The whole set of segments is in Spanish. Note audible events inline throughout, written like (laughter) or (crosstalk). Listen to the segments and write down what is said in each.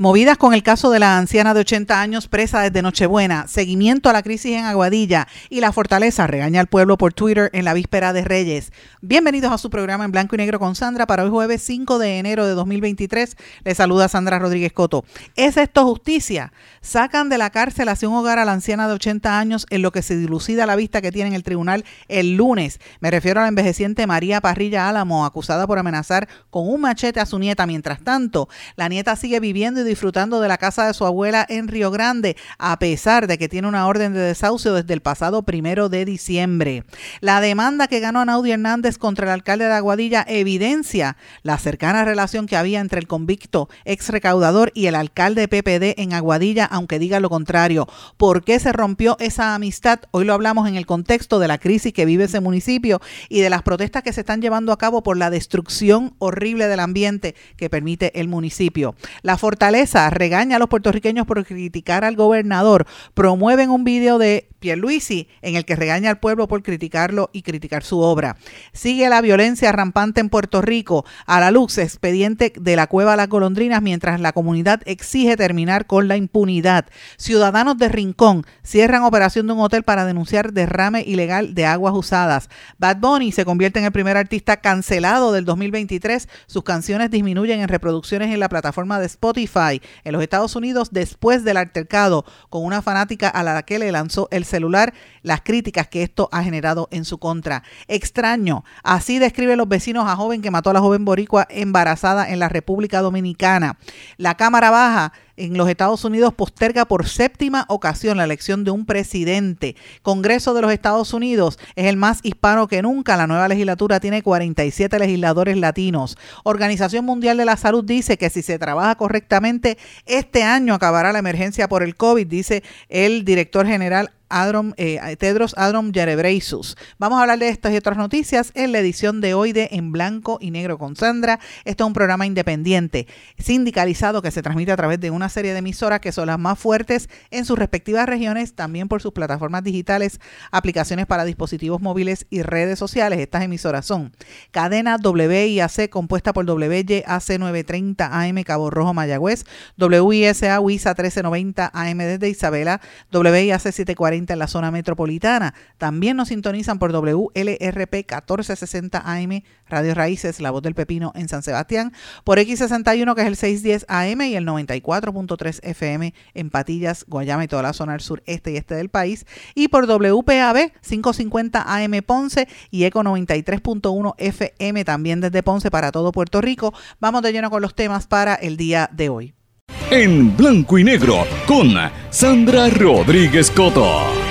Movidas con el caso de la anciana de 80 años presa desde Nochebuena, seguimiento a la crisis en Aguadilla y la fortaleza regaña al pueblo por Twitter en la víspera de Reyes. Bienvenidos a su programa en blanco y negro con Sandra para hoy jueves 5 de enero de 2023. Les saluda Sandra Rodríguez Coto. ¿Es esto justicia? Sacan de la cárcel hacia un hogar a la anciana de 80 años en lo que se dilucida la vista que tiene en el tribunal el lunes. Me refiero a la envejeciente María Parrilla Álamo, acusada por amenazar con un machete a su nieta. Mientras tanto, la nieta sigue viviendo y disfrutando de la casa de su abuela en Río Grande, a pesar de que tiene una orden de desahucio desde el pasado primero de diciembre. La demanda que ganó Anaudi Hernández contra el alcalde de Aguadilla evidencia la cercana relación que había entre el convicto ex recaudador y el alcalde PPD en Aguadilla, aunque diga lo contrario. ¿Por qué se rompió esa amistad? Hoy lo hablamos en el contexto de la crisis que vive ese municipio y de las protestas que se están llevando a cabo por la destrucción horrible del ambiente que permite el municipio. La fortaleza regaña a los puertorriqueños por criticar al gobernador. Promueven un video de Pierluisi en el que regaña al pueblo por criticarlo y criticar su obra. Sigue la violencia rampante en Puerto Rico. A la luz, expediente de la cueva Las Golondrinas mientras la comunidad exige terminar con la impunidad. Ciudadanos de Rincón cierran operación de un hotel para denunciar derrame ilegal de aguas usadas. Bad Bunny se convierte en el primer artista cancelado del 2023. Sus canciones disminuyen en reproducciones en la plataforma de Spotify en los Estados Unidos después del altercado con una fanática a la que le lanzó el celular, las críticas que esto ha generado en su contra. Extraño, así describen los vecinos a joven que mató a la joven boricua embarazada en la República Dominicana. La Cámara Baja en los Estados Unidos posterga por séptima ocasión la elección de un presidente. Congreso de los Estados Unidos es el más hispano que nunca. La nueva legislatura tiene 47 legisladores latinos. Organización Mundial de la Salud dice que si se trabaja correctamente, este año acabará la emergencia por el COVID, dice el director general Adrom, eh, Tedros Adrom Ghebreyesus. Vamos a hablar de estas y otras noticias en la edición de hoy de En Blanco y Negro con Sandra. Esto es un programa independiente, sindicalizado, que se transmite a través de una serie de emisoras que son las más fuertes en sus respectivas regiones, también por sus plataformas digitales, aplicaciones para dispositivos móviles y redes sociales. Estas emisoras son Cadena WIAC, compuesta por WYAC 930 AM Cabo Rojo Mayagüez, WISA WISA 1390 AM desde Isabela, WIAC 740 en la zona metropolitana. También nos sintonizan por WLRP 1460 AM, Radio Raíces, La Voz del Pepino en San Sebastián, por X61 que es el 610 AM y el 94.3 FM en Patillas, Guayama y toda la zona del sur, este y este del país, y por WPAB 550 AM Ponce y Eco 93.1 FM también desde Ponce para todo Puerto Rico. Vamos de lleno con los temas para el día de hoy en blanco y negro con Sandra Rodríguez Coto.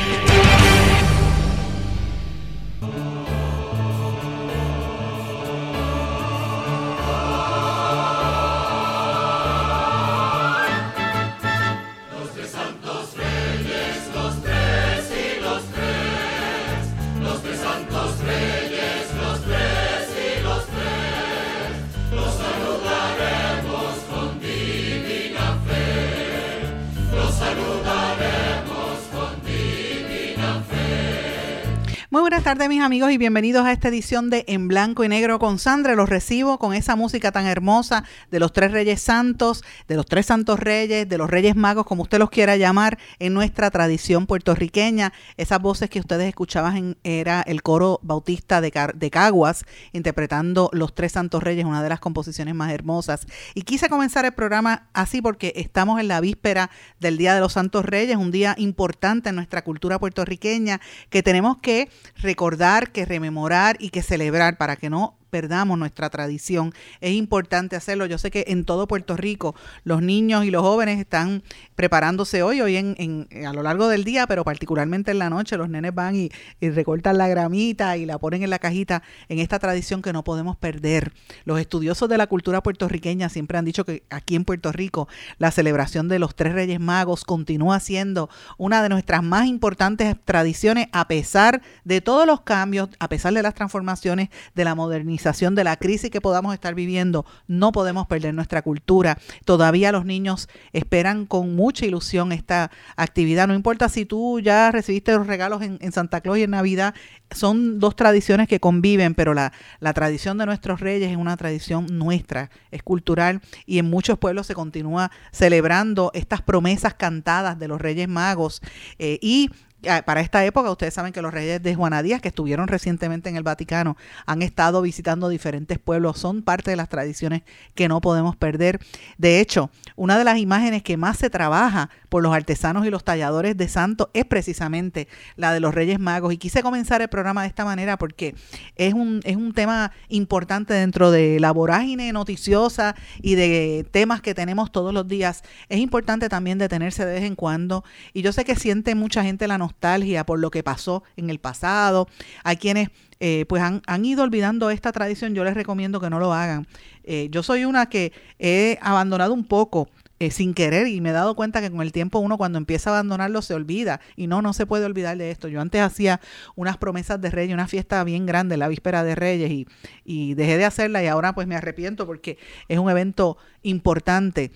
Tardes mis amigos y bienvenidos a esta edición de En Blanco y Negro con Sandra. Los recibo con esa música tan hermosa de los tres reyes santos, de los tres santos reyes, de los reyes magos, como usted los quiera llamar, en nuestra tradición puertorriqueña. Esas voces que ustedes escuchaban era el coro bautista de, de Caguas, interpretando los tres santos reyes, una de las composiciones más hermosas. Y quise comenzar el programa así porque estamos en la víspera del Día de los Santos Reyes, un día importante en nuestra cultura puertorriqueña que tenemos que recordar, que rememorar y que celebrar para que no perdamos nuestra tradición. Es importante hacerlo. Yo sé que en todo Puerto Rico los niños y los jóvenes están preparándose hoy, hoy en, a lo largo del día, pero particularmente en la noche, los nenes van y, y recortan la gramita y la ponen en la cajita en esta tradición que no podemos perder. Los estudiosos de la cultura puertorriqueña siempre han dicho que aquí en Puerto Rico la celebración de los tres Reyes Magos continúa siendo una de nuestras más importantes tradiciones a pesar de todos los cambios, a pesar de las transformaciones, de la de la crisis que podamos estar viviendo. No podemos perder nuestra cultura. Todavía los niños esperan con mucha ilusión esta actividad. No importa si tú ya recibiste los regalos en, en Santa Claus y en Navidad, son dos tradiciones que conviven, pero la, la, tradición de nuestros reyes es una tradición nuestra, es cultural y en muchos pueblos se continúa celebrando estas promesas cantadas de los reyes magos eh, y para esta época, ustedes saben que los reyes de Juana Díaz, que estuvieron recientemente en el Vaticano, han estado visitando diferentes pueblos, son parte de las tradiciones que no podemos perder. De hecho, una de las imágenes que más se trabaja por los artesanos y los talladores de santo es precisamente la de los Reyes Magos. Y quise comenzar el programa de esta manera porque es un, es un tema importante dentro de la vorágine noticiosa y de temas que tenemos todos los días. Es importante también detenerse de vez en cuando. Y yo sé que siente mucha gente la nostalgia por lo que pasó en el pasado. Hay quienes eh, pues han, han, ido olvidando esta tradición, yo les recomiendo que no lo hagan. Eh, yo soy una que he abandonado un poco eh, sin querer y me he dado cuenta que con el tiempo uno cuando empieza a abandonarlo se olvida y no, no se puede olvidar de esto. Yo antes hacía unas promesas de Reyes, una fiesta bien grande, la víspera de Reyes y, y dejé de hacerla y ahora pues me arrepiento porque es un evento importante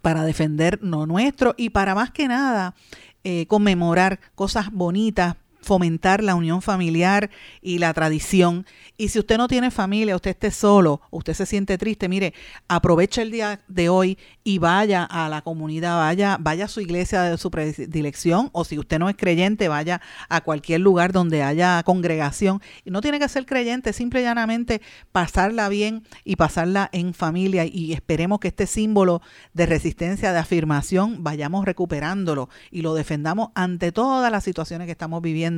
para defender lo nuestro y para más que nada eh, conmemorar cosas bonitas, fomentar la unión familiar y la tradición. Y si usted no tiene familia, usted esté solo, usted se siente triste, mire, aproveche el día de hoy y vaya a la comunidad, vaya, vaya a su iglesia de su predilección, o si usted no es creyente, vaya a cualquier lugar donde haya congregación. Y no tiene que ser creyente, simple y llanamente pasarla bien y pasarla en familia. Y esperemos que este símbolo de resistencia, de afirmación, vayamos recuperándolo y lo defendamos ante todas las situaciones que estamos viviendo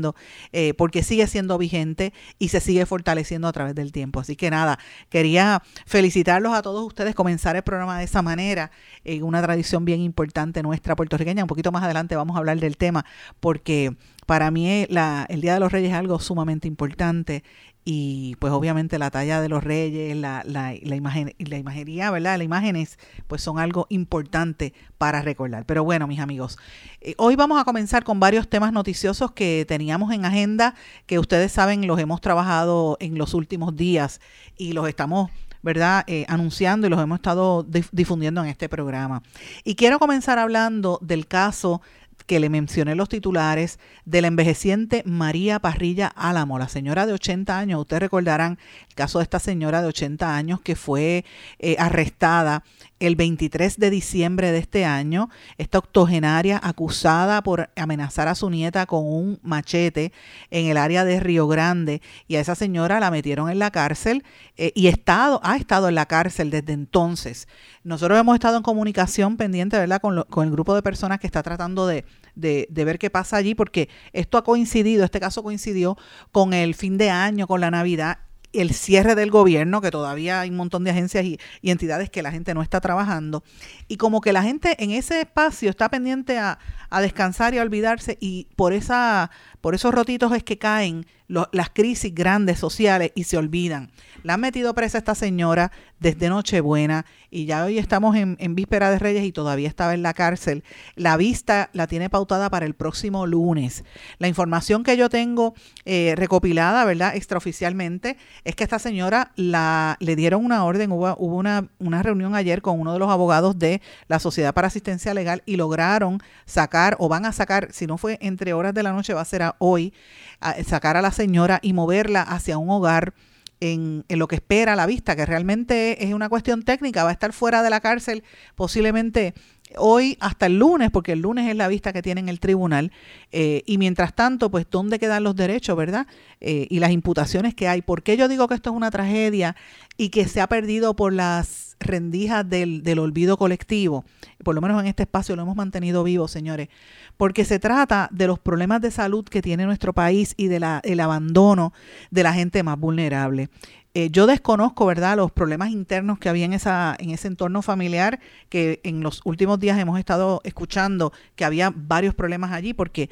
eh, porque sigue siendo vigente y se sigue fortaleciendo a través del tiempo. Así que nada, quería felicitarlos a todos ustedes, comenzar el programa de esa manera, en una tradición bien importante nuestra puertorriqueña. Un poquito más adelante vamos a hablar del tema, porque para mí la, el Día de los Reyes es algo sumamente importante y pues obviamente la talla de los reyes, la, la, la, imagen, la imagería, ¿verdad? Las imágenes pues son algo importante para recordar. Pero bueno, mis amigos, eh, hoy vamos a comenzar con varios temas noticiosos que teníamos en agenda, que ustedes saben los hemos trabajado en los últimos días y los estamos ¿verdad? Eh, anunciando y los hemos estado difundiendo en este programa. Y quiero comenzar hablando del caso que le mencioné los titulares de la envejeciente María Parrilla Álamo, la señora de 80 años. Ustedes recordarán el caso de esta señora de 80 años que fue eh, arrestada el 23 de diciembre de este año, esta octogenaria acusada por amenazar a su nieta con un machete en el área de Río Grande y a esa señora la metieron en la cárcel eh, y ha estado en la cárcel desde entonces. Nosotros hemos estado en comunicación pendiente, ¿verdad?, con, con el grupo de personas que está tratando de, de, ver qué pasa allí, porque esto ha coincidido, este caso coincidió con el fin de año, con la Navidad, el cierre del gobierno, que todavía hay un montón de agencias y, entidades que la gente no está trabajando, y como que la gente en ese espacio está pendiente a, a descansar y a olvidarse, y por, esa, por esos rotitos es que caen las crisis grandes sociales y se olvidan. La han metido presa esta señora desde Nochebuena y ya hoy estamos en, víspera de Reyes y todavía estaba en la cárcel. La vista la tiene pautada para el próximo lunes. La información que yo tengo eh, recopilada, ¿verdad? Extraoficialmente, es que esta señora la, le dieron una orden, hubo, hubo una, una reunión ayer con uno de los abogados de la Sociedad para Asistencia Legal y lograron sacar o van a sacar, si no fue entre horas de la noche, va a ser a hoy, a sacar a la señora y moverla hacia un hogar en, en, lo que espera la vista, que realmente es una cuestión técnica, va a estar fuera de la cárcel posiblemente hoy hasta el lunes, porque el lunes es la vista que tiene en el tribunal, eh, y mientras tanto, pues, ¿dónde quedan los derechos, verdad? Eh, y las imputaciones que hay. ¿Por qué yo digo que esto es una tragedia y que se ha perdido por las rendijas del, del olvido colectivo? Por lo menos en este espacio lo hemos mantenido vivo, señores porque se trata de los problemas de salud que tiene nuestro país y del abandono de la gente más vulnerable. Eh, yo desconozco, ¿verdad?, los problemas internos que había esa, en ese entorno familiar, que en los últimos días hemos estado escuchando que había varios problemas allí, porque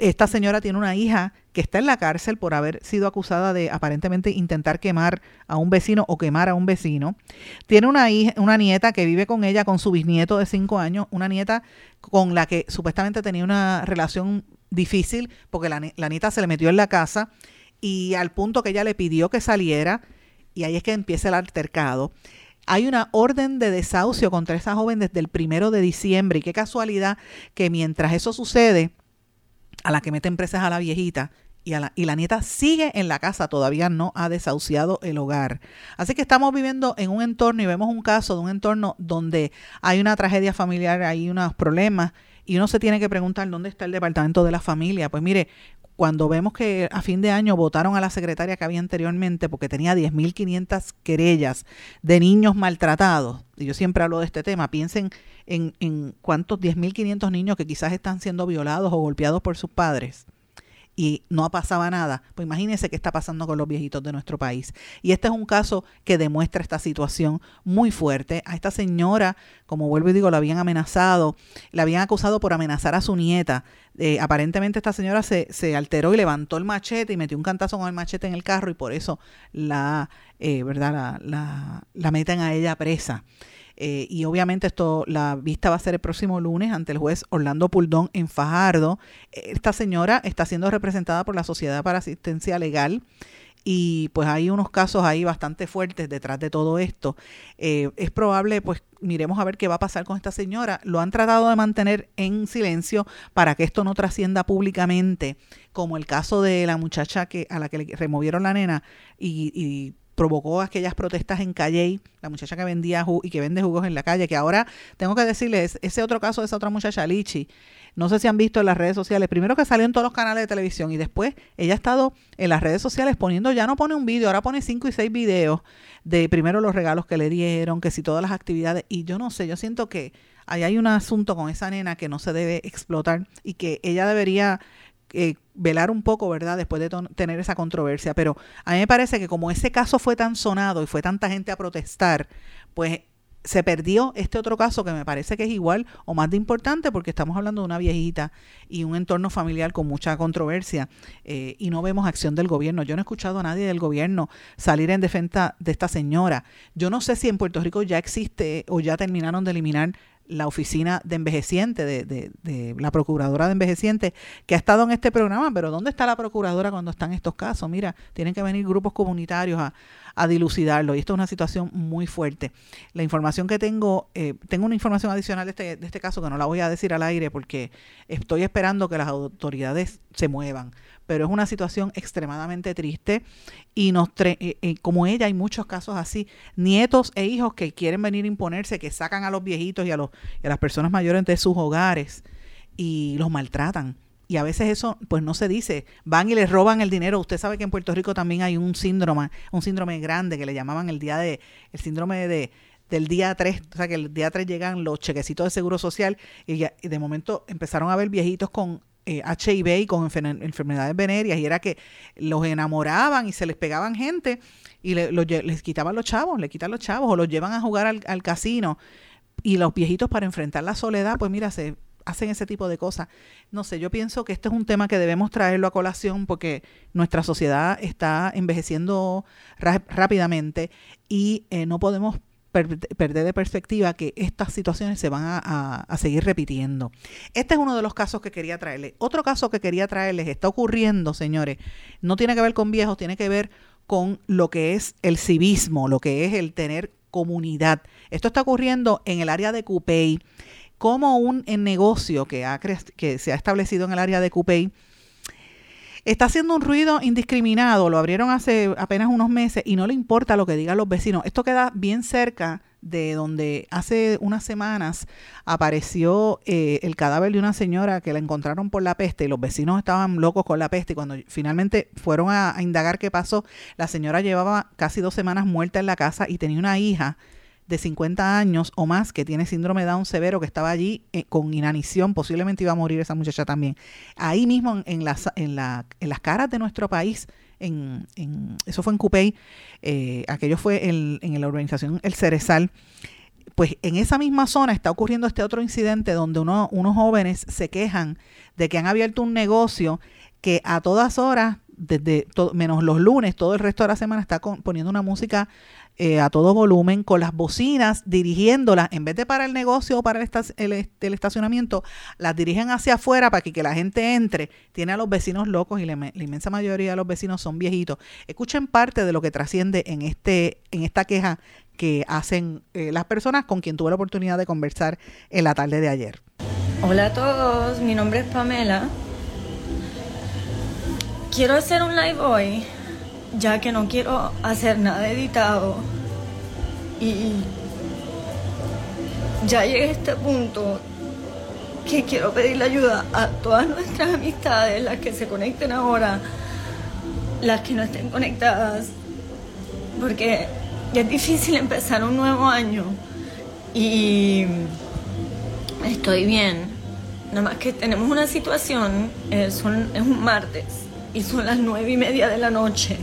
esta señora tiene una hija que está en la cárcel por haber sido acusada de aparentemente intentar quemar a un vecino o quemar a un vecino. Tiene una hija, una nieta que vive con ella, con su bisnieto de cinco años, una nieta con la que supuestamente tenía una relación difícil porque la, la nieta se le metió en la casa y al punto que ella le pidió que saliera y ahí es que empieza el altercado. Hay una orden de desahucio contra esa joven desde el primero de diciembre y qué casualidad que mientras eso sucede, a la que meten presas a la viejita y, a la, y la nieta sigue en la casa, todavía no ha desahuciado el hogar. Así que estamos viviendo en un entorno y vemos un caso de un entorno donde hay una tragedia familiar, hay unos problemas y uno se tiene que preguntar dónde está el departamento de la familia. Pues mire, cuando vemos que a fin de año votaron a la secretaria que había anteriormente porque tenía 10.500 querellas de niños maltratados, y yo siempre hablo de este tema, piensen en, en cuántos 10.500 niños que quizás están siendo violados o golpeados por sus padres y no pasaba nada. Pues imagínense qué está pasando con los viejitos de nuestro país. Y este es un caso que demuestra esta situación muy fuerte. A esta señora, como vuelvo y digo, la habían amenazado, la habían acusado por amenazar a su nieta. Eh, aparentemente esta señora se, se, alteró y levantó el machete y metió un cantazo con el machete en el carro y por eso la, eh, ¿verdad? La, la, la meten a ella presa. Eh, y obviamente esto, la vista va a ser el próximo lunes ante el juez Orlando Puldón en Fajardo. Esta señora está siendo representada por la Sociedad para Asistencia Legal y pues hay unos casos ahí bastante fuertes detrás de todo esto. Eh, es probable, pues miremos a ver qué va a pasar con esta señora. Lo han tratado de mantener en silencio para que esto no trascienda públicamente, como el caso de la muchacha que a la que le removieron la nena y, y provocó aquellas protestas en Calle, la muchacha que vendía y que vende jugos en la calle, que ahora tengo que decirles, ese otro caso de esa otra muchacha, Lichi, no sé si han visto en las redes sociales, primero que salió en todos los canales de televisión y después ella ha estado en las redes sociales poniendo, ya no pone un vídeo, ahora pone cinco y seis videos de primero los regalos que le dieron, que si todas las actividades, y yo no sé, yo siento que ahí hay un asunto con esa nena que no se debe explotar y que ella debería eh, velar un poco, ¿verdad? Después de tener esa controversia. Pero a mí me parece que como ese caso fue tan sonado y fue tanta gente a protestar, pues se perdió este otro caso que me parece que es igual o más de importante porque estamos hablando de una viejita y un entorno familiar con mucha controversia eh, y no vemos acción del gobierno. Yo no he escuchado a nadie del gobierno salir en defensa de esta señora. Yo no sé si en Puerto Rico ya existe o ya terminaron de eliminar la oficina de envejeciente, de, de, de, la procuradora de envejeciente, que ha estado en este programa, pero ¿dónde está la procuradora cuando están estos casos? Mira, tienen que venir grupos comunitarios a, a dilucidarlo. Y esto es una situación muy fuerte. La información que tengo, eh, tengo una información adicional de este, de este caso que no la voy a decir al aire porque estoy esperando que las autoridades se muevan, pero es una situación extremadamente triste y nos eh, eh, como ella hay muchos casos así, nietos e hijos que quieren venir a imponerse, que sacan a los viejitos y a, los, y a las personas mayores de sus hogares y los maltratan y a veces eso pues no se dice, van y les roban el dinero. Usted sabe que en Puerto Rico también hay un síndrome, un síndrome grande que le llamaban el día de el síndrome de del día 3, o sea que el día 3 llegan los chequecitos de seguro social y, ya, y de momento empezaron a ver viejitos con eh, HIV y con enfermedades venéreas y era que los enamoraban y se les pegaban gente y le, les quitaban los chavos, le quitan los chavos o los llevan a jugar al, al casino y los viejitos para enfrentar la soledad, pues mira, se hacen ese tipo de cosas. No sé, yo pienso que este es un tema que debemos traerlo a colación porque nuestra sociedad está envejeciendo rápidamente y eh, no podemos perder de perspectiva que estas situaciones se van a, a, seguir repitiendo. Este es uno de los casos que quería traerles. Otro caso que quería traerles está ocurriendo, señores. No tiene que ver con viejos, tiene que ver con lo que es el civismo, lo que es el tener comunidad. Esto está ocurriendo en el área de Cupey como un negocio que, ha que se ha establecido en el área de Cupey está haciendo un ruido indiscriminado, lo abrieron hace apenas unos meses y no le importa lo que digan los vecinos. Esto queda bien cerca de donde hace unas semanas apareció eh, el cadáver de una señora que la encontraron por la peste y los vecinos estaban locos con la peste y cuando finalmente fueron a, a indagar qué pasó, la señora llevaba casi dos semanas muerta en la casa y tenía una hija de 50 años o más que tiene síndrome Down severo, que estaba allí eh, con inanición, posiblemente iba a morir esa muchacha también. Ahí mismo en, las, en, la, en las caras de nuestro país, en, eso fue en Cupey, eh, aquello fue en, en la organización El Cerezal, pues en esa misma zona está ocurriendo este otro incidente donde uno, unos jóvenes se quejan de que han abierto un negocio que a todas horas, desde menos los lunes, todo el resto de la semana está poniendo una música eh, a todo volumen, con las bocinas, dirigiéndolas, en vez de para el negocio o para el, estacionamiento, las dirigen hacia afuera para que, la gente entre. Tiene a los vecinos locos y la, inmensa mayoría de los vecinos son viejitos. Escuchen parte de lo que trasciende en, este, en esta queja que hacen eh, las personas con quien tuve la oportunidad de conversar en la tarde de ayer. Hola a todos, mi nombre es Pamela. Quiero hacer un live hoy, ya que no quiero hacer nada editado. Y ya llegué a este punto que quiero pedirle ayuda a todas nuestras amistades, las que se conecten ahora, las que no estén conectadas, porque es difícil empezar un nuevo año y estoy bien. Nada más que tenemos una situación, eh, es un martes y son las nueve y media de la noche.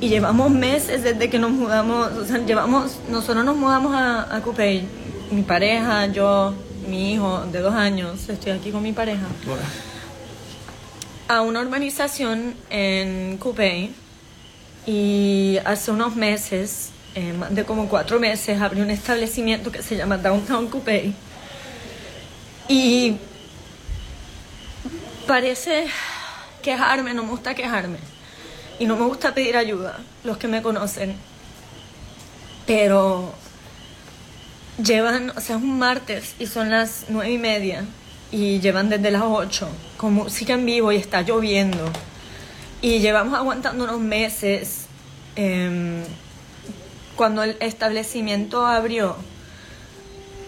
Y llevamos meses desde que nos mudamos, o sea, llevamos, nosotros nos mudamos a, a Coupey, mi pareja, yo, mi hijo de dos años, estoy aquí con mi pareja, a una urbanización en Coupey y hace unos meses, eh, más de como cuatro meses, abrí un establecimiento que se llama Downtown Coupé. Y parece quejarme, no me gusta quejarme. Y no me gusta pedir ayuda, los que me conocen. Pero llevan, o sea, es un martes y son las nueve y media. Y llevan desde las ocho con música en vivo y está lloviendo. Y llevamos aguantando unos meses. Em, cuando el establecimiento abrió,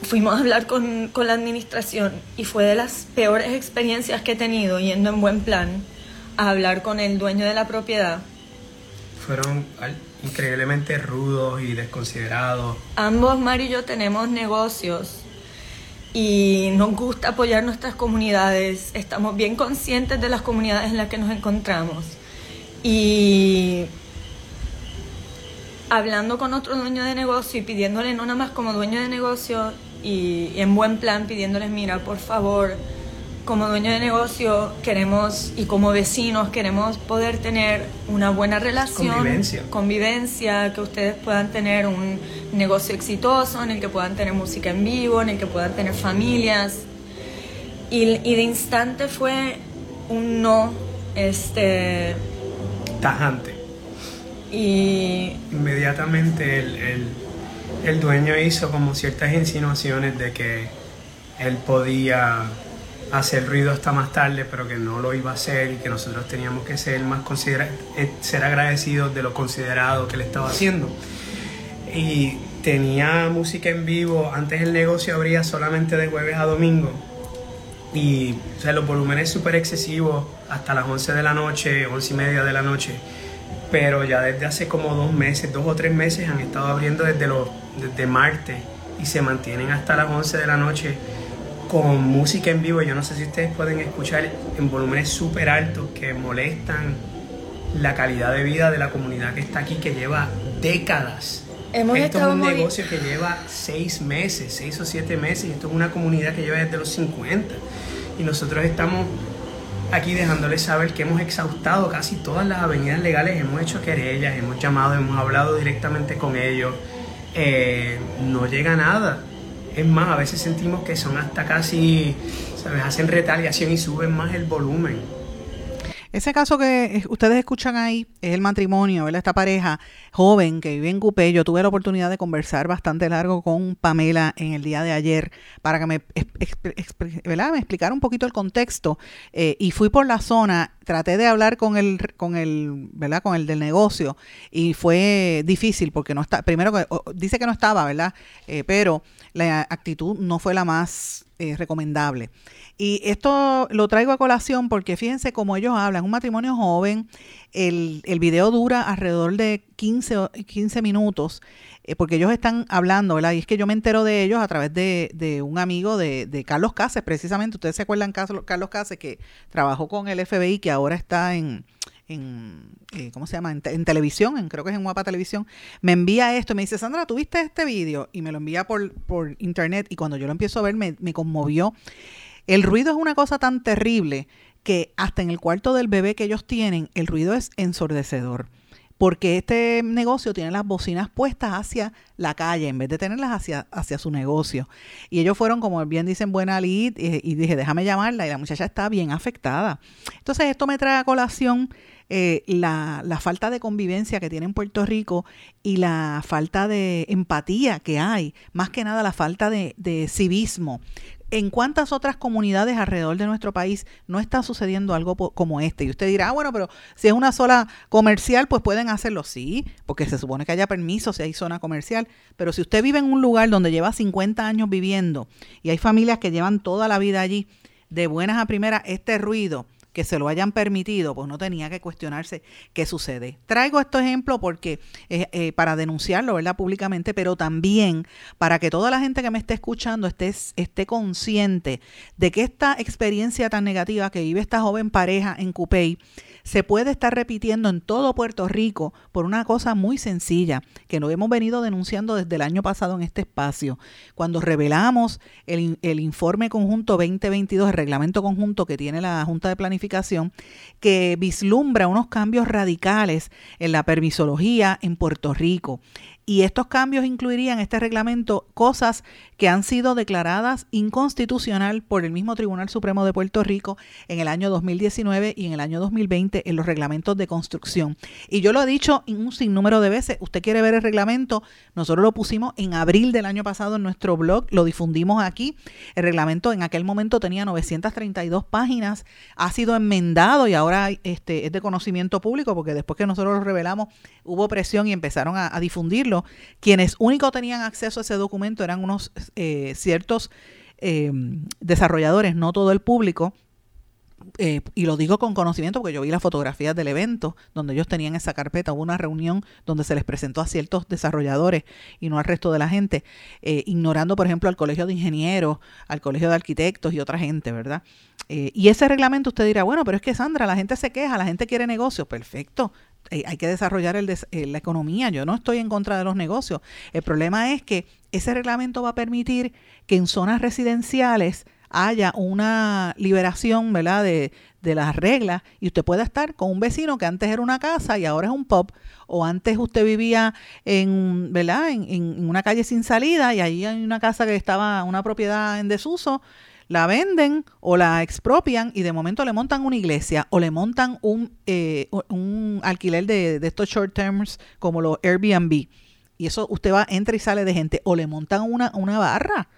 fuimos a hablar con, con, la administración y fue de las peores experiencias que he tenido yendo en buen plan a hablar con el dueño de la propiedad. Fueron increíblemente rudos y desconsiderados. Ambos, Mari y yo, tenemos negocios y nos gusta apoyar nuestras comunidades. Estamos bien conscientes de las comunidades en las que nos encontramos. Y hablando con otro dueño de negocio y pidiéndole no nada más como dueño de negocio y, en buen plan pidiéndoles, mira, por favor, como dueño de negocio queremos y como vecinos queremos poder tener una buena relación, convivencia, convivencia que ustedes puedan tener un negocio exitoso, en el que puedan tener música en vivo, en el que puedan tener familias. Y, y de instante fue un no, este tajante. Y inmediatamente el, el, dueño hizo como ciertas insinuaciones de que él podía hacer ruido hasta más tarde, pero que no lo iba a hacer y que nosotros teníamos que ser más eh, ser agradecidos de lo considerado que él estaba haciendo. Y tenía música en vivo, antes el negocio abría solamente de jueves a domingo y o sea, los volúmenes súper excesivos hasta las 11 de la noche, 11 y media de la noche. Pero ya desde hace como dos meses, dos o tres meses han estado abriendo desde, los, desde martes y se mantienen hasta las 11 de la noche con música en vivo. Yo no sé si ustedes pueden escuchar en volúmenes súper altos que molestan la calidad de vida de la comunidad que está aquí, que lleva décadas. Hemos esto es un negocio que lleva seis meses, seis o siete meses, y esto es una comunidad que lleva desde los 50. Y nosotros estamos aquí dejándoles saber que hemos exhaustado casi todas las avenidas legales, hemos hecho querellas, hemos llamado, hemos hablado directamente con ellos, eh, no llega nada. Es más, a veces sentimos que son hasta casi, ¿sabes? Hacen retaliación y suben más el volumen. Ese caso que ustedes escuchan ahí es el matrimonio, ¿verdad? Esta pareja joven que vive en Cupé. Yo tuve la oportunidad de conversar bastante largo con Pamela en el día de ayer para que me, ¿verdad? me explicara un poquito el contexto. Eh, y fui por la zona, traté de hablar con el, con el, ¿verdad? Con el del negocio y fue difícil porque no está, primero dice que no estaba, ¿verdad? Eh, pero la actitud no fue la más eh, recomendable. Y esto lo traigo a colación porque fíjense cómo ellos hablan, un matrimonio joven, El, el video dura alrededor de 15, 15 minutos eh, porque ellos están hablando, ¿verdad? Y es que yo me entero de ellos a través de, de un amigo de, de, Carlos Cáceres, precisamente. Ustedes se acuerdan, Carlos Cáceres, que trabajó con el FBI, que ahora está en, en eh, ¿cómo se llama? En, televisión, creo que es en Guapa Televisión, me envía esto y me dice, Sandra, ¿tuviste este video? Y me lo envía por, por internet y cuando yo lo empiezo a ver me, me conmovió. El ruido es una cosa tan terrible que hasta en el cuarto del bebé que ellos tienen, el ruido es ensordecedor porque este negocio tiene las bocinas puestas hacia la calle en vez de tenerlas hacia, hacia su negocio. Y ellos fueron, como bien dicen, buena lead y, dije, déjame llamarla y la muchacha está bien afectada. Entonces esto me trae a colación eh, la, falta de convivencia que tiene en Puerto Rico y la falta de empatía que hay, más que nada la falta de, de civismo ¿En cuántas otras comunidades alrededor de nuestro país no está sucediendo algo como este? Y usted dirá, ah, bueno, pero si es una sola comercial, pues pueden hacerlo. Sí, porque se supone que haya permiso si hay zona comercial. Pero si usted vive en un lugar donde lleva 50 años viviendo y hay familias que llevan toda la vida allí, de buenas a primeras, este ruido que se lo hayan permitido, pues no tenía que cuestionarse qué sucede. Traigo este ejemplo porque eh, para denunciarlo, ¿verdad? Públicamente, pero también para que toda la gente que me esté escuchando esté, esté consciente de que esta experiencia tan negativa que vive esta joven pareja en Cupey se puede estar repitiendo en todo Puerto Rico por una cosa muy sencilla que nos hemos venido denunciando desde el año pasado en este espacio. Cuando revelamos el, el informe conjunto 2022, el reglamento conjunto que tiene la Junta de Planificación, que vislumbra unos cambios radicales en la permisología en Puerto Rico. Y estos cambios incluirían este reglamento cosas que han sido declaradas inconstitucional por el mismo Tribunal Supremo de Puerto Rico en el año 2019 y en el año 2020 en los reglamentos de construcción. Y yo lo he dicho un sinnúmero de veces, usted quiere ver el reglamento, nosotros lo pusimos en abril del año pasado en nuestro blog, lo difundimos aquí. El reglamento en aquel momento tenía 932 páginas, ha sido enmendado y ahora este, es de conocimiento público porque después que nosotros lo revelamos hubo presión y empezaron a, a difundirlo. Quienes único tenían acceso a ese documento eran unos eh, ciertos eh, desarrolladores, no todo el público, eh, y lo digo con conocimiento porque yo vi las fotografías del evento donde ellos tenían esa carpeta, hubo una reunión donde se les presentó a ciertos desarrolladores y no al resto de la gente, ignorando por ejemplo al colegio de ingenieros, al colegio de arquitectos y otra gente, ¿verdad? y ese reglamento usted dirá, bueno, pero es que Sandra, la gente se queja, la gente quiere negocios, perfecto, hay que desarrollar el la economía, yo no estoy en contra de los negocios, el problema es que ese reglamento va a permitir que en zonas residenciales haya una liberación, ¿verdad?, de, de, las reglas y usted pueda estar con un vecino que antes era una casa y ahora es un pub, o antes usted vivía en, ¿verdad?, en, en una calle sin salida y ahí hay una casa que estaba, una propiedad en desuso, la venden o la expropian y de momento le montan una iglesia o le montan un, eh, un alquiler de, de estos short terms como los Airbnb y eso usted va, entra y sale de gente, o le montan una, una barra,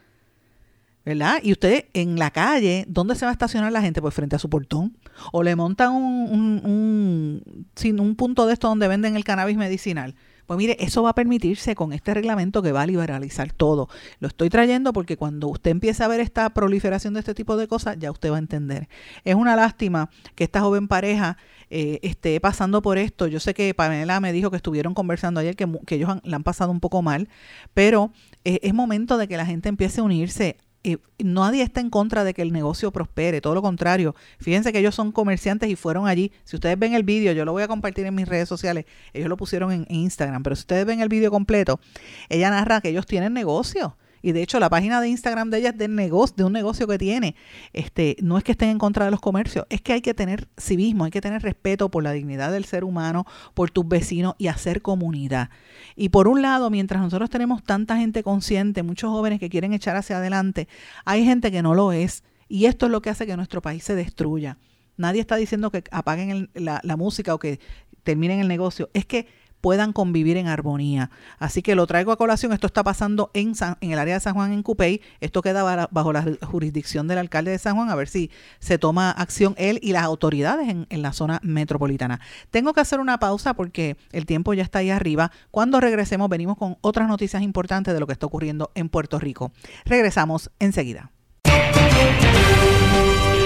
¿verdad? Y usted en la calle, ¿dónde se va a estacionar la gente? Pues frente a su portón. O le montan un, un, un, un punto de esto donde venden el cannabis medicinal. Pues mire, eso va a permitirse con este reglamento que va a liberalizar todo. Lo estoy trayendo porque cuando usted empiece a ver esta proliferación de este tipo de cosas, ya usted va a entender. Es una lástima que esta joven pareja eh, esté pasando por esto. Yo sé que Pamela me dijo que estuvieron conversando ayer que, ellos la han pasado un poco mal, pero eh, es momento de que la gente empiece a unirse eh, nadie está en contra de que el negocio prospere, todo lo contrario. Fíjense que ellos son comerciantes y fueron allí. Si ustedes ven el vídeo, yo lo voy a compartir en mis redes sociales, ellos lo pusieron en, en Instagram, pero si ustedes ven el vídeo completo, ella narra que ellos tienen negocio y de hecho, la página de Instagram de ella es de, negocio, de un negocio que tiene. Este, no es que estén en contra de los comercios, es que hay que tener civismo, hay que tener respeto por la dignidad del ser humano, por tus vecinos y hacer comunidad. Y por un lado, mientras nosotros tenemos tanta gente consciente, muchos jóvenes que quieren echar hacia adelante, hay gente que no lo es. Y esto es lo que hace que nuestro país se destruya. Nadie está diciendo que apaguen la, la música o que terminen el negocio. Es que puedan convivir en armonía. Así que lo traigo a colación. Esto está pasando en, en el área de San Juan, en Cupey. Esto queda bajo la jurisdicción del alcalde de San Juan, a ver si se toma acción él y las autoridades en, en la zona metropolitana. Tengo que hacer una pausa porque el tiempo ya está ahí arriba. Cuando regresemos, venimos con otras noticias importantes de lo que está ocurriendo en Puerto Rico. Regresamos enseguida.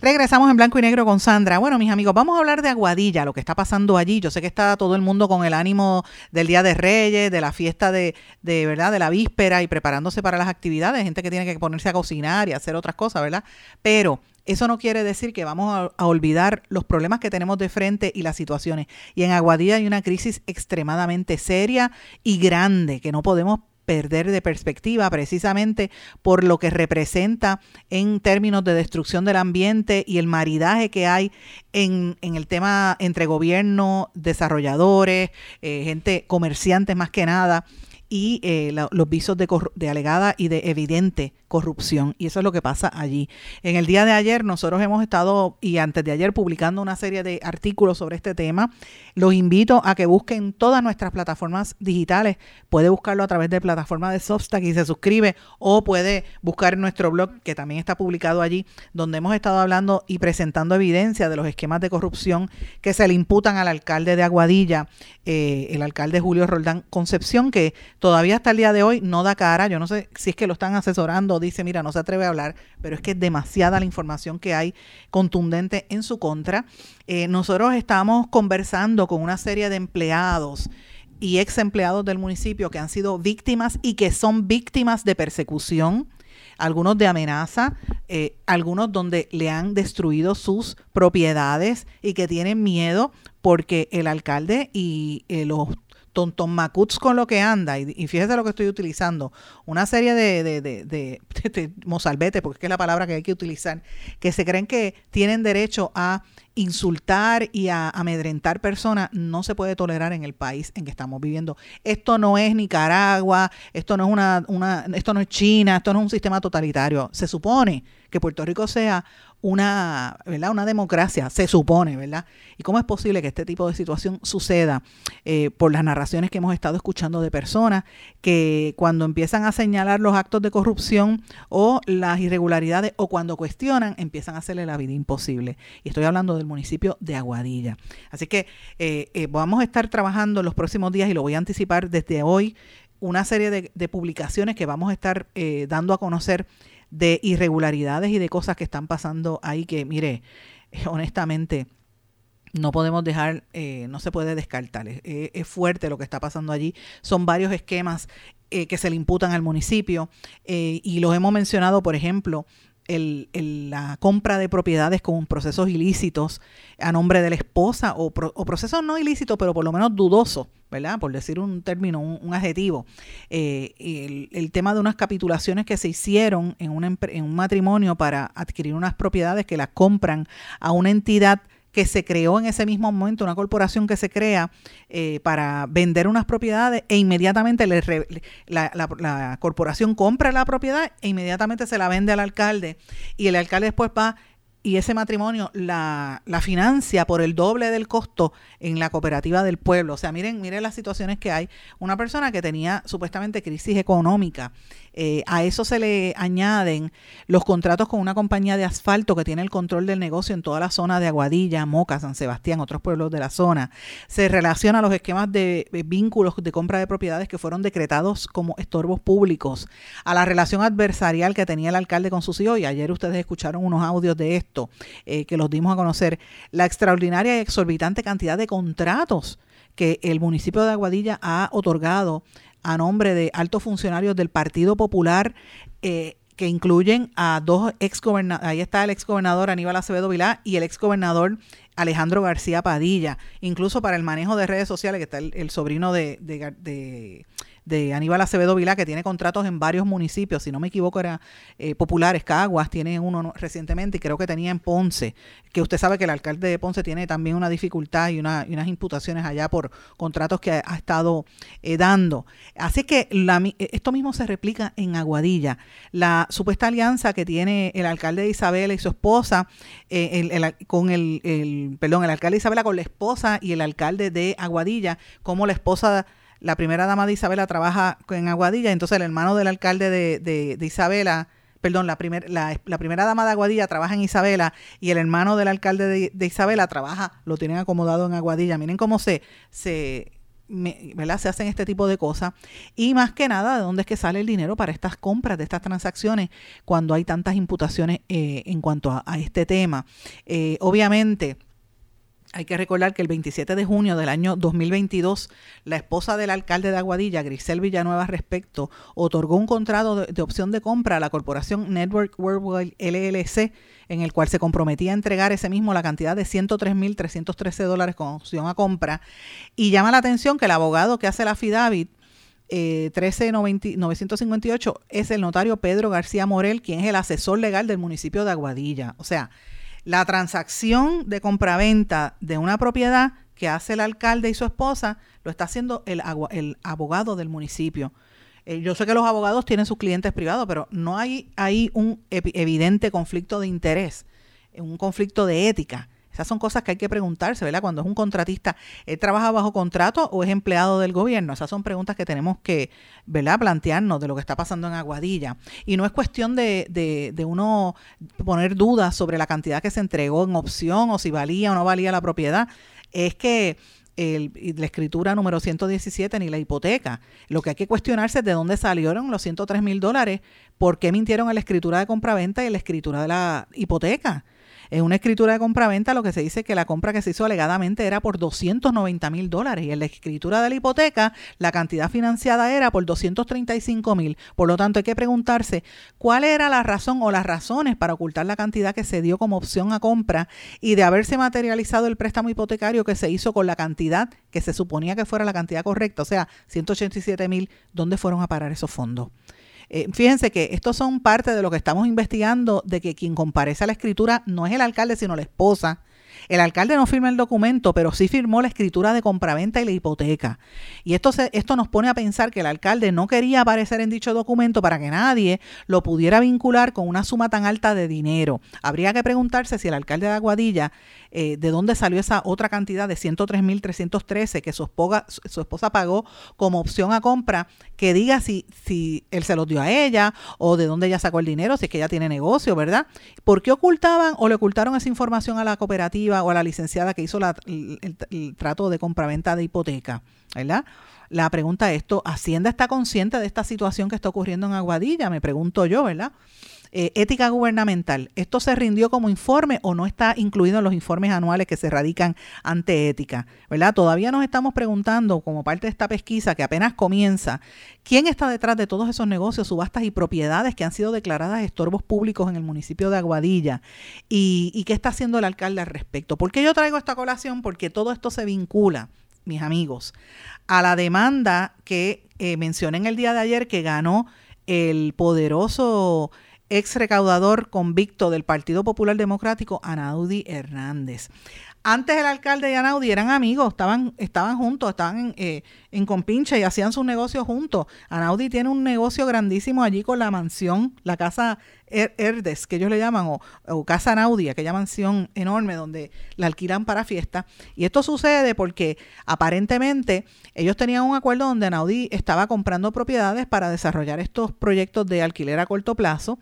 Regresamos en blanco y negro con Sandra. Bueno, mis amigos, vamos a hablar de Aguadilla, lo que está pasando allí. Yo sé que está todo el mundo con el ánimo del Día de Reyes, de la fiesta de, de verdad, de la víspera y preparándose para las actividades, gente que tiene que ponerse a cocinar y hacer otras cosas, ¿verdad? Pero eso no quiere decir que vamos a, a, olvidar los problemas que tenemos de frente y las situaciones. Y en Aguadilla hay una crisis extremadamente seria y grande que no podemos perder de perspectiva precisamente por lo que representa en términos de destrucción del ambiente y el maridaje que hay en, en el tema entre gobierno, desarrolladores, eh, gente, comerciantes más que nada y eh, la, los visos de, de, alegada y de evidente corrupción. Y eso es lo que pasa allí. En el día de ayer nosotros hemos estado, y antes de ayer, publicando una serie de artículos sobre este tema. Los invito a que busquen todas nuestras plataformas digitales. Puede buscarlo a través de plataforma de Substack y se suscribe, o puede buscar nuestro blog, que también está publicado allí, donde hemos estado hablando y presentando evidencia de los esquemas de corrupción que se le imputan al alcalde de Aguadilla, eh, el alcalde Julio Roldán Concepción, que todavía hasta el día de hoy no da cara. Yo no sé si es que lo están asesorando dice, mira, no se atreve a hablar, pero es que es demasiada la información que hay contundente en su contra. Eh, nosotros estamos conversando con una serie de empleados y ex empleados del municipio que han sido víctimas y que son víctimas de persecución algunos de amenaza, eh, algunos donde le han destruido sus propiedades y que tienen miedo porque el alcalde y eh, los tonton macuts con lo que anda, y, y, fíjese lo que estoy utilizando, una serie de, de, de, de, (laughs) mozalbete, porque es que es la palabra que hay que utilizar, que se creen que tienen derecho a insultar y a amedrentar personas no se puede tolerar en el país en que estamos viviendo. Esto no es Nicaragua, esto no es una, una esto no es China, esto no es un sistema totalitario. Se supone que Puerto Rico sea una, ¿verdad? una democracia, se supone, ¿verdad? ¿Y cómo es posible que este tipo de situación suceda eh, por las narraciones que hemos estado escuchando de personas que cuando empiezan a señalar los actos de corrupción o las irregularidades o cuando cuestionan, empiezan a hacerle la vida imposible? Y estoy hablando del municipio de Aguadilla. Así que eh, eh, vamos a estar trabajando en los próximos días y lo voy a anticipar desde hoy una serie de, publicaciones que vamos a estar dando a conocer de irregularidades y de cosas que están pasando ahí que, mire, honestamente, no podemos dejar, eh, no se puede descartar. Es, es, fuerte lo que está pasando allí. Son varios esquemas eh, que se le imputan al municipio eh, y los hemos mencionado, por ejemplo, el, la compra de propiedades con procesos ilícitos a nombre de la esposa o, pro, o procesos no ilícitos, pero por lo menos dudosos, ¿verdad? Por decir un término, un, adjetivo. Eh, el, tema de unas capitulaciones que se hicieron en un matrimonio para adquirir unas propiedades que las compran a una entidad que se creó en ese mismo momento, una corporación que se crea eh, para vender unas propiedades e inmediatamente le, la, la, la, corporación compra la propiedad e inmediatamente se la vende al alcalde. Y el alcalde después va y ese matrimonio la, la, financia por el doble del costo en la cooperativa del pueblo. O sea, miren, miren las situaciones que hay. Una persona que tenía supuestamente crisis económica, eh, a eso se le añaden los contratos con una compañía de asfalto que tiene el control del negocio en toda la zona de Aguadilla, Moca, San Sebastián, otros pueblos de la zona. Se relaciona a los esquemas de, de vínculos de compra de propiedades que fueron decretados como estorbos públicos, a la relación adversarial que tenía el alcalde con sus hijos, y ayer ustedes escucharon unos audios de esto eh, que los dimos a conocer, la extraordinaria y exorbitante cantidad de contratos que el municipio de Aguadilla ha otorgado a nombre de altos funcionarios del Partido Popular eh, que incluyen a dos exgobernadores, ahí está el exgobernador Aníbal Acevedo Vilá y el exgobernador Alejandro García Padilla, incluso para el manejo de redes sociales, que está el, sobrino de de Aníbal Acevedo Vilá, que tiene contratos en varios municipios, si no me equivoco era eh, Populares, Caguas, tiene uno recientemente y creo que tenía en Ponce, que usted sabe que el alcalde de Ponce tiene también una dificultad y, una, unas imputaciones allá por contratos que ha, estado eh, dando. Así que la, esto mismo se replica en Aguadilla. La supuesta alianza que tiene el alcalde de Isabela y su esposa, eh, con el, el, perdón, el alcalde de Isabela con la esposa y el alcalde de Aguadilla, como la esposa la primera dama de Isabela trabaja en Aguadilla, entonces el hermano del alcalde de, de, Isabela, perdón, la, primer, la, primera dama de Aguadilla trabaja en Isabela y el hermano del alcalde de, Isabela trabaja, lo tienen acomodado en Aguadilla. Miren cómo se, se, ¿verdad? se hacen este tipo de cosas. Y más que nada, ¿de dónde es que sale el dinero para estas compras, de estas transacciones, cuando hay tantas imputaciones eh, en cuanto a, este tema? Eh, obviamente hay que recordar que el 27 de junio del año 2022, la esposa del alcalde de Aguadilla, Grisel Villanueva Respecto, otorgó un contrato de, opción de compra a la corporación Network Worldwide LLC, en el cual se comprometía a entregar ese mismo la cantidad de 103.313 dólares con opción a compra. Y llama la atención que el abogado que hace la FIDAVIT, eh, 13958, es el notario Pedro García Morel, quien es el asesor legal del municipio de Aguadilla. O sea, la transacción de compraventa de una propiedad que hace el alcalde y su esposa lo está haciendo el, abogado del municipio. Eh, yo sé que los abogados tienen sus clientes privados, pero no hay, hay un evidente conflicto de interés, un conflicto de ética esas son cosas que hay que preguntarse, ¿verdad? Cuando es un contratista, ¿él trabaja bajo contrato o es empleado del gobierno? Esas son preguntas que tenemos que, ¿verdad? Plantearnos de lo que está pasando en Aguadilla. Y no es cuestión de, de, de uno poner dudas sobre la cantidad que se entregó en opción o si valía o no valía la propiedad. Es que el, la escritura número 117 ni la hipoteca. Lo que hay que cuestionarse es de dónde salieron los 103 mil dólares, por qué mintieron en la escritura de compraventa y en la escritura de la hipoteca. En una escritura de compraventa lo que se dice que la compra que se hizo alegadamente era por 290 mil dólares y en la escritura de la hipoteca la cantidad financiada era por 235 mil. Por lo tanto hay que preguntarse cuál era la razón o las razones para ocultar la cantidad que se dio como opción a compra y de haberse materializado el préstamo hipotecario que se hizo con la cantidad que se suponía que fuera la cantidad correcta, o sea, 187 mil, ¿dónde fueron a parar esos fondos? Eh, fíjense que estos son parte de lo que estamos investigando, de que quien comparece a la escritura no es el alcalde, sino la esposa el alcalde no firma el documento, pero sí firmó la escritura de compraventa y la hipoteca. Y esto, se, esto nos pone a pensar que el alcalde no quería aparecer en dicho documento para que nadie lo pudiera vincular con una suma tan alta de dinero. Habría que preguntarse si el alcalde de Aguadilla, eh, de dónde salió esa otra cantidad de 103.313 que su esposa, su esposa pagó como opción a compra, que diga si, si él se los dio a ella o de dónde ella sacó el dinero, si es que ella tiene negocio, ¿verdad? ¿Por qué ocultaban o le ocultaron esa información a la cooperativa? o a la licenciada que hizo el, trato de compraventa de hipoteca, ¿verdad? La pregunta es esto, ¿Hacienda está consciente de esta situación que está ocurriendo en Aguadilla? Me pregunto yo, ¿verdad? Eh, ética gubernamental, ¿esto se rindió como informe o no está incluido en los informes anuales que se radican ante ética? ¿Verdad? Todavía nos estamos preguntando, como parte de esta pesquisa que apenas comienza, ¿quién está detrás de todos esos negocios, subastas y propiedades que han sido declaradas estorbos públicos en el municipio de Aguadilla? ¿Y, qué está haciendo el alcalde al respecto? ¿Por qué yo traigo esta colación? Porque todo esto se vincula mis amigos, a la demanda que eh, mencioné en el día de ayer que ganó el poderoso ex recaudador convicto del Partido Popular Democrático, Anaudi Hernández. Antes el alcalde y Anaudi eran amigos, estaban, estaban juntos, estaban en, eh, en Compinche y hacían sus negocios juntos. Anaudi tiene un negocio grandísimo allí con la mansión, la casa Herdes, que ellos le llaman, o, Casa Anaudi, aquella mansión enorme donde la alquilan para fiesta. Y esto sucede porque aparentemente ellos tenían un acuerdo donde Anaudi estaba comprando propiedades para desarrollar estos proyectos de alquiler a corto plazo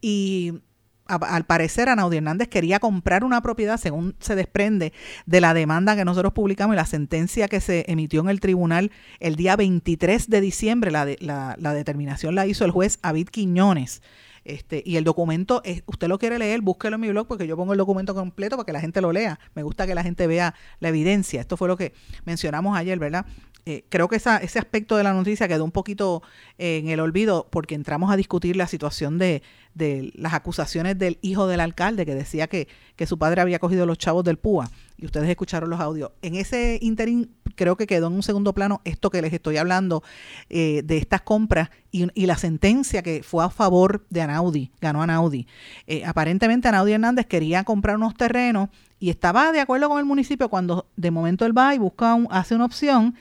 y al parecer Anaudi Hernández quería comprar una propiedad, según se desprende de la demanda que nosotros publicamos y la sentencia que se emitió en el tribunal el día 23 de diciembre. La, la, la determinación la hizo el juez Avid Quiñones. Este, y el documento, es, usted lo quiere leer, búsquelo en mi blog porque yo pongo el documento completo para que la gente lo lea. Me gusta que la gente vea la evidencia. Esto fue lo que mencionamos ayer, ¿verdad? Eh, creo que esa, ese aspecto de la noticia quedó un poquito eh, en el olvido porque entramos a discutir la situación de, de, las acusaciones del hijo del alcalde que decía que, que su padre había cogido los chavos del PUA. y ustedes escucharon los audios. En ese interín creo que quedó en un segundo plano esto que les estoy hablando eh, de estas compras y, la sentencia que fue a favor de Anaudi, ganó Anaudi. Eh, aparentemente Anaudi Hernández quería comprar unos terrenos y estaba de acuerdo con el municipio cuando de momento él va y busca hace una opción,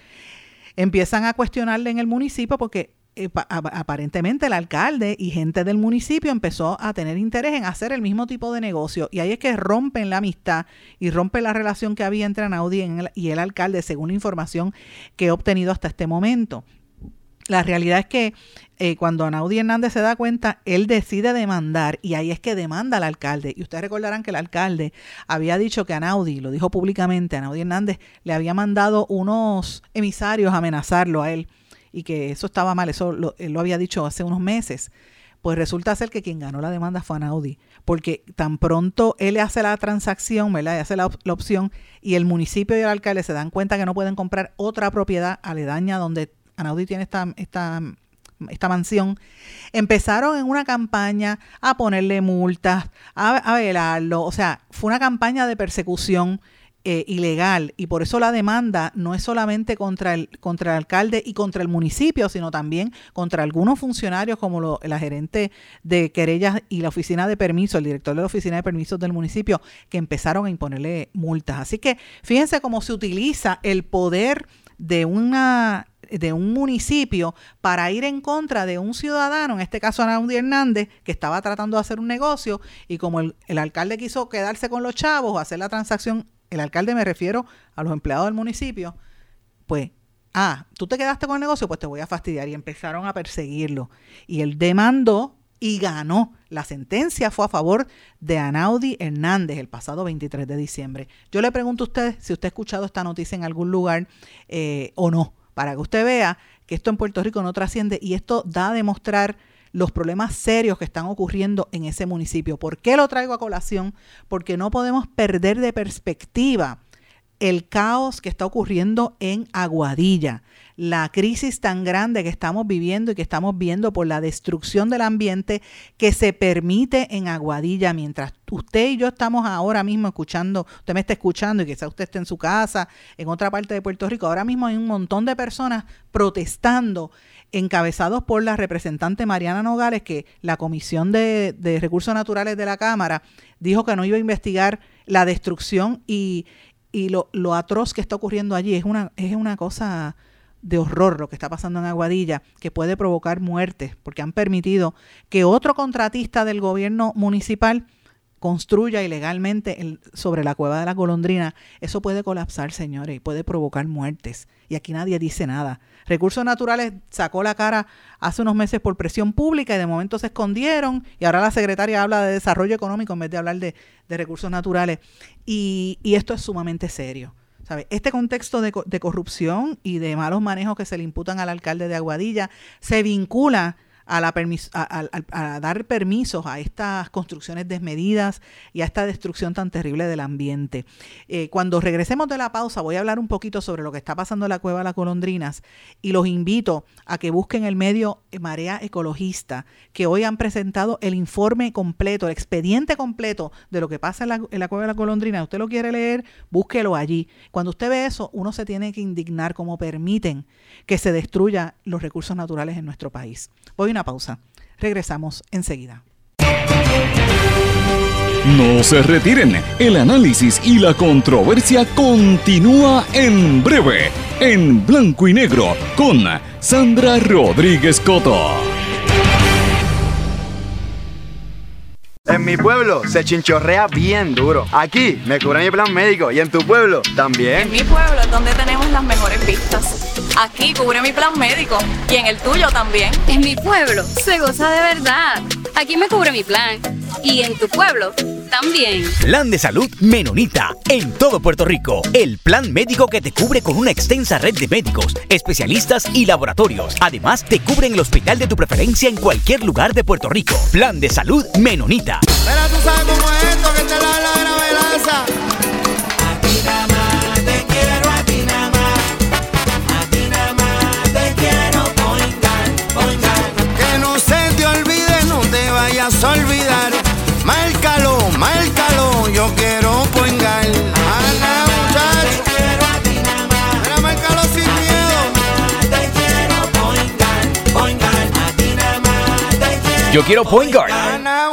empiezan a cuestionarle en el municipio porque eh, aparentemente el alcalde y gente del municipio empezó a tener interés en hacer el mismo tipo de negocio y ahí es que rompen la amistad y rompen la relación que había entre Anaudi y el alcalde según la información que he obtenido hasta este momento. La realidad es que eh, cuando Anaudi Hernández se da cuenta, él decide demandar y ahí es que demanda al alcalde. Y ustedes recordarán que el alcalde había dicho que Anaudi, lo dijo públicamente, Anaudi Hernández le había mandado unos emisarios a amenazarlo a él y que eso estaba mal, eso lo, él lo había dicho hace unos meses. Pues resulta ser que quien ganó la demanda fue Anaudi, porque tan pronto él hace la transacción, ¿verdad? Y hace la, opción y el municipio y el alcalde se dan cuenta que no pueden comprar otra propiedad aledaña donde Anaudi tiene esta, esta, esta mansión, empezaron en una campaña a ponerle multas, a, velarlo, o sea, fue una campaña de persecución eh, ilegal y por eso la demanda no es solamente contra el, contra el alcalde y contra el municipio, sino también contra algunos funcionarios como lo, la gerente de querellas y la oficina de permisos, el director de la oficina de permisos del municipio, que empezaron a imponerle multas. Así que fíjense cómo se utiliza el poder de una de un municipio para ir en contra de un ciudadano, en este caso Anaudi Hernández, que estaba tratando de hacer un negocio y como el, alcalde quiso quedarse con los chavos o hacer la transacción el alcalde me refiero a los empleados del municipio, pues, ah, tú te quedaste con el negocio, pues te voy a fastidiar. Y empezaron a perseguirlo. Y él demandó y ganó. La sentencia fue a favor de Anaudi Hernández el pasado 23 de diciembre. Yo le pregunto a usted si usted ha escuchado esta noticia en algún lugar eh, o no, para que usted vea que esto en Puerto Rico no trasciende y esto da a demostrar los problemas serios que están ocurriendo en ese municipio. ¿Por qué lo traigo a colación? Porque no podemos perder de perspectiva el caos que está ocurriendo en Aguadilla, la crisis tan grande que estamos viviendo y que estamos viendo por la destrucción del ambiente que se permite en Aguadilla, mientras usted y yo estamos ahora mismo escuchando, usted me está escuchando y quizá usted esté en su casa, en otra parte de Puerto Rico, ahora mismo hay un montón de personas protestando encabezados por la representante Mariana Nogales, que la Comisión de, Recursos Naturales de la Cámara dijo que no iba a investigar la destrucción y, lo, lo, atroz que está ocurriendo allí. Es una, es una cosa de horror lo que está pasando en Aguadilla, que puede provocar muertes, porque han permitido que otro contratista del gobierno municipal construya ilegalmente sobre la cueva de la golondrina, eso puede colapsar, señores, y puede provocar muertes. Y aquí nadie dice nada. Recursos Naturales sacó la cara hace unos meses por presión pública y de momento se escondieron y ahora la secretaria habla de desarrollo económico en vez de hablar de, recursos naturales. Y, y, esto es sumamente serio. ¿Sabe? Este contexto de, de corrupción y de malos manejos que se le imputan al alcalde de Aguadilla se vincula a, la a, dar permisos a estas construcciones desmedidas y a esta destrucción tan terrible del ambiente. Eh, cuando regresemos de la pausa voy a hablar un poquito sobre lo que está pasando en la cueva de las colondrinas y los invito a que busquen el medio Marea Ecologista, que hoy han presentado el informe completo, el expediente completo de lo que pasa en la, cueva de la colondrina. Usted lo quiere leer, búsquelo allí. Cuando usted ve eso, uno se tiene que indignar como permiten que se destruya los recursos naturales en nuestro país. Voy una pausa. Regresamos enseguida. No se retiren, el análisis y la controversia continúa en breve, en blanco y negro, con Sandra Rodríguez Coto. En mi pueblo se chinchorrea bien duro. Aquí me cubren mi plan médico y en tu pueblo también. En mi pueblo es donde tenemos las mejores vistas Aquí cubre mi plan médico y en el tuyo también. En mi pueblo se goza de verdad. Aquí me cubre mi plan. Y en tu pueblo también. Plan de salud Menonita. En todo Puerto Rico. El plan médico que te cubre con una extensa red de médicos, especialistas y laboratorios. Además, te cubre en el hospital de tu preferencia en cualquier lugar de Puerto Rico. Plan de salud Menonita. tú sabes cómo es esto que te la, la. Yo quiero Point Guard.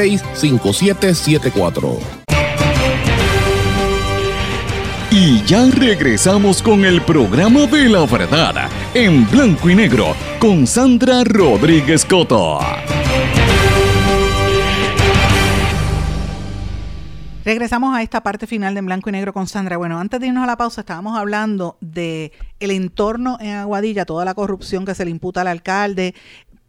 939-336-5774. Y ya regresamos con el programa de la verdad en blanco y negro con Sandra Rodríguez Coto. Regresamos a esta parte final de En Blanco y Negro con Sandra. Bueno, antes de irnos a la pausa estábamos hablando de el entorno en Aguadilla, toda la corrupción que se le imputa al alcalde,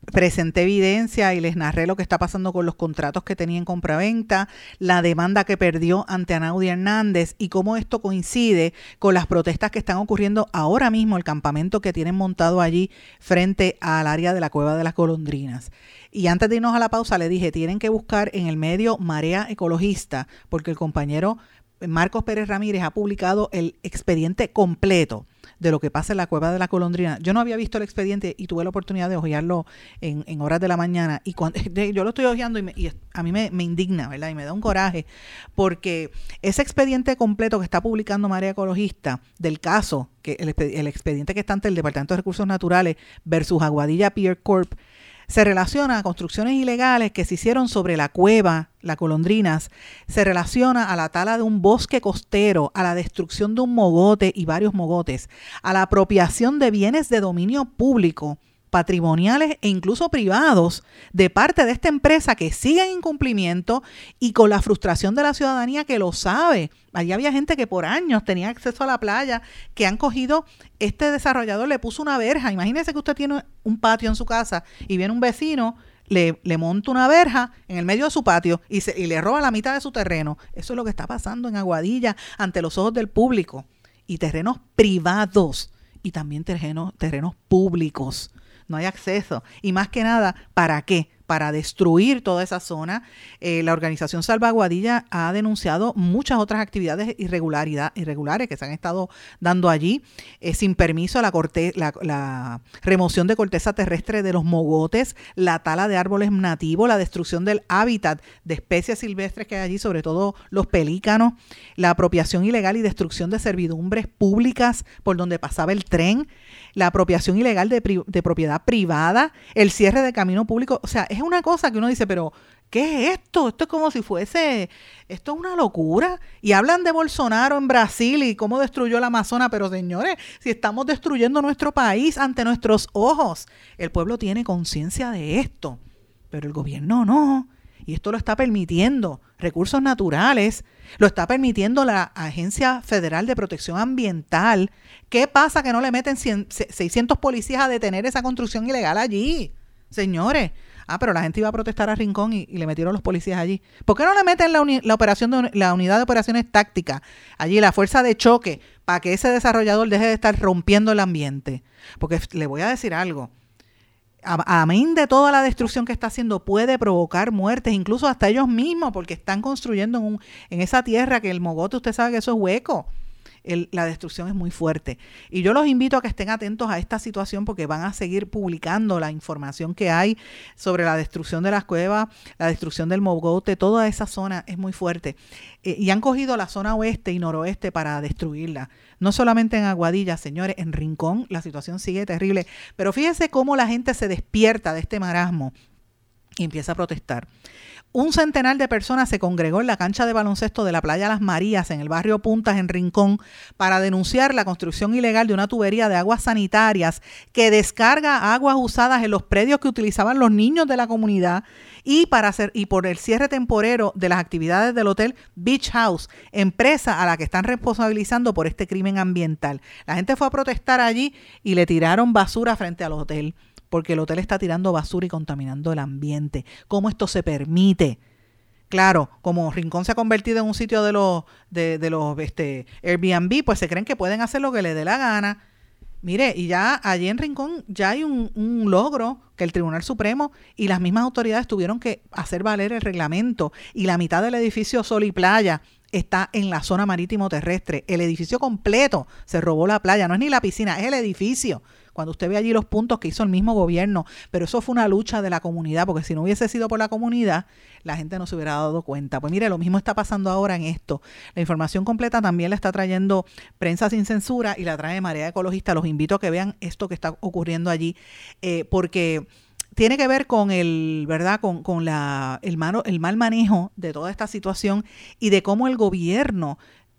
presenté evidencia y les narré lo que está pasando con los contratos que tenía en compraventa, la demanda que perdió ante Anaudi Hernández y cómo esto coincide con las protestas que están ocurriendo ahora mismo, el campamento que tienen montado allí frente al área de la Cueva de las Golondrinas. Y antes de irnos a la pausa le dije, tienen que buscar en el medio Marea Ecologista, porque el compañero Marcos Pérez Ramírez ha publicado el expediente completo de lo que pasa en la cueva de la Colondrina. Yo no había visto el expediente y tuve la oportunidad de ojearlo en, horas de la mañana. Y cuando, (laughs) yo lo estoy ojeando y, a mí me, indigna, ¿verdad? Y me da un coraje, porque ese expediente completo que está publicando María Ecologista del caso, que el, el expediente que está ante el Departamento de Recursos Naturales versus Aguadilla Pier Corp, se relaciona a construcciones ilegales que se hicieron sobre la cueva, la Colondrinas, se relaciona a la tala de un bosque costero, a la destrucción de un mogote y varios mogotes, a la apropiación de bienes de dominio público, patrimoniales e incluso privados de parte de esta empresa que sigue en incumplimiento y con la frustración de la ciudadanía que lo sabe. Allí había gente que por años tenía acceso a la playa, que han cogido, este desarrollador le puso una verja. Imagínese que usted tiene un patio en su casa y viene un vecino le, le, monta una verja en el medio de su patio y, se, y, le roba la mitad de su terreno. Eso es lo que está pasando en Aguadilla ante los ojos del público. Y terrenos privados y también terrenos, terrenos públicos no hay acceso. Y más que nada, ¿para qué? Para destruir toda esa zona. Eh, la organización Salvaguadilla ha denunciado muchas otras actividades irregularidad, irregulares que se han estado dando allí, eh, sin permiso, la, corte, la, remoción de corteza terrestre de los mogotes, la tala de árboles nativos, la destrucción del hábitat de especies silvestres que hay allí, sobre todo los pelícanos, la apropiación ilegal y destrucción de servidumbres públicas por donde pasaba el tren, la apropiación ilegal de, de propiedad privada, el cierre de camino público, o sea, es una cosa que uno dice, pero ¿qué es esto? Esto es como si fuese, esto es una locura. Y hablan de Bolsonaro en Brasil y cómo destruyó el Amazonas, pero señores, si estamos destruyendo nuestro país ante nuestros ojos, el pueblo tiene conciencia de esto, pero el gobierno no. Y esto lo está permitiendo recursos naturales, lo está permitiendo la Agencia Federal de Protección Ambiental. ¿Qué pasa que no le meten 600 policías a detener esa construcción ilegal allí? Señores, Ah, pero la gente iba a protestar a Rincón y, le metieron los policías allí. ¿Por qué no le meten la, la operación de, la unidad de operaciones tácticas allí, la fuerza de choque, para que ese desarrollador deje de estar rompiendo el ambiente? Porque le voy a decir algo. Amén de toda la destrucción que está haciendo, puede provocar muertes, incluso hasta ellos mismos, porque están construyendo en, un, en esa tierra que el mogote, usted sabe que eso es hueco la destrucción es muy fuerte. Y yo los invito a que estén atentos a esta situación porque van a seguir publicando la información que hay sobre la destrucción de las cuevas, la destrucción del Mogote, toda esa zona es muy fuerte. Eh, y han cogido la zona oeste y noroeste para destruirla. No solamente en Aguadilla, señores, en Rincón la situación sigue terrible. Pero fíjense cómo la gente se despierta de este marasmo y empieza a protestar. Un centenar de personas se congregó en la cancha de baloncesto de la playa Las Marías, en el barrio Puntas, en Rincón, para denunciar la construcción ilegal de una tubería de aguas sanitarias que descarga aguas usadas en los predios que utilizaban los niños de la comunidad y, para hacer, y por el cierre temporero de las actividades del hotel Beach House, empresa a la que están responsabilizando por este crimen ambiental. La gente fue a protestar allí y le tiraron basura frente al hotel porque el hotel está tirando basura y contaminando el ambiente. ¿Cómo esto se permite? Claro, como Rincón se ha convertido en un sitio de los, de, los este, Airbnb, pues se creen que pueden hacer lo que les dé la gana. Mire, y ya allí en Rincón ya hay un, un, logro que el Tribunal Supremo y las mismas autoridades tuvieron que hacer valer el reglamento y la mitad del edificio Sol y Playa está en la zona marítimo terrestre. El edificio completo se robó la playa, no es ni la piscina, es el edificio. Cuando usted ve allí los puntos que hizo el mismo gobierno, pero eso fue una lucha de la comunidad, porque si no hubiese sido por la comunidad, la gente no se hubiera dado cuenta. Pues mire, lo mismo está pasando ahora en esto. La información completa también la está trayendo Prensa Sin Censura y la trae Marea Ecologista. Los invito a que vean esto que está ocurriendo allí, eh, porque tiene que ver con el, ¿verdad? Con, con la, el, el mal manejo de toda esta situación y de cómo el gobierno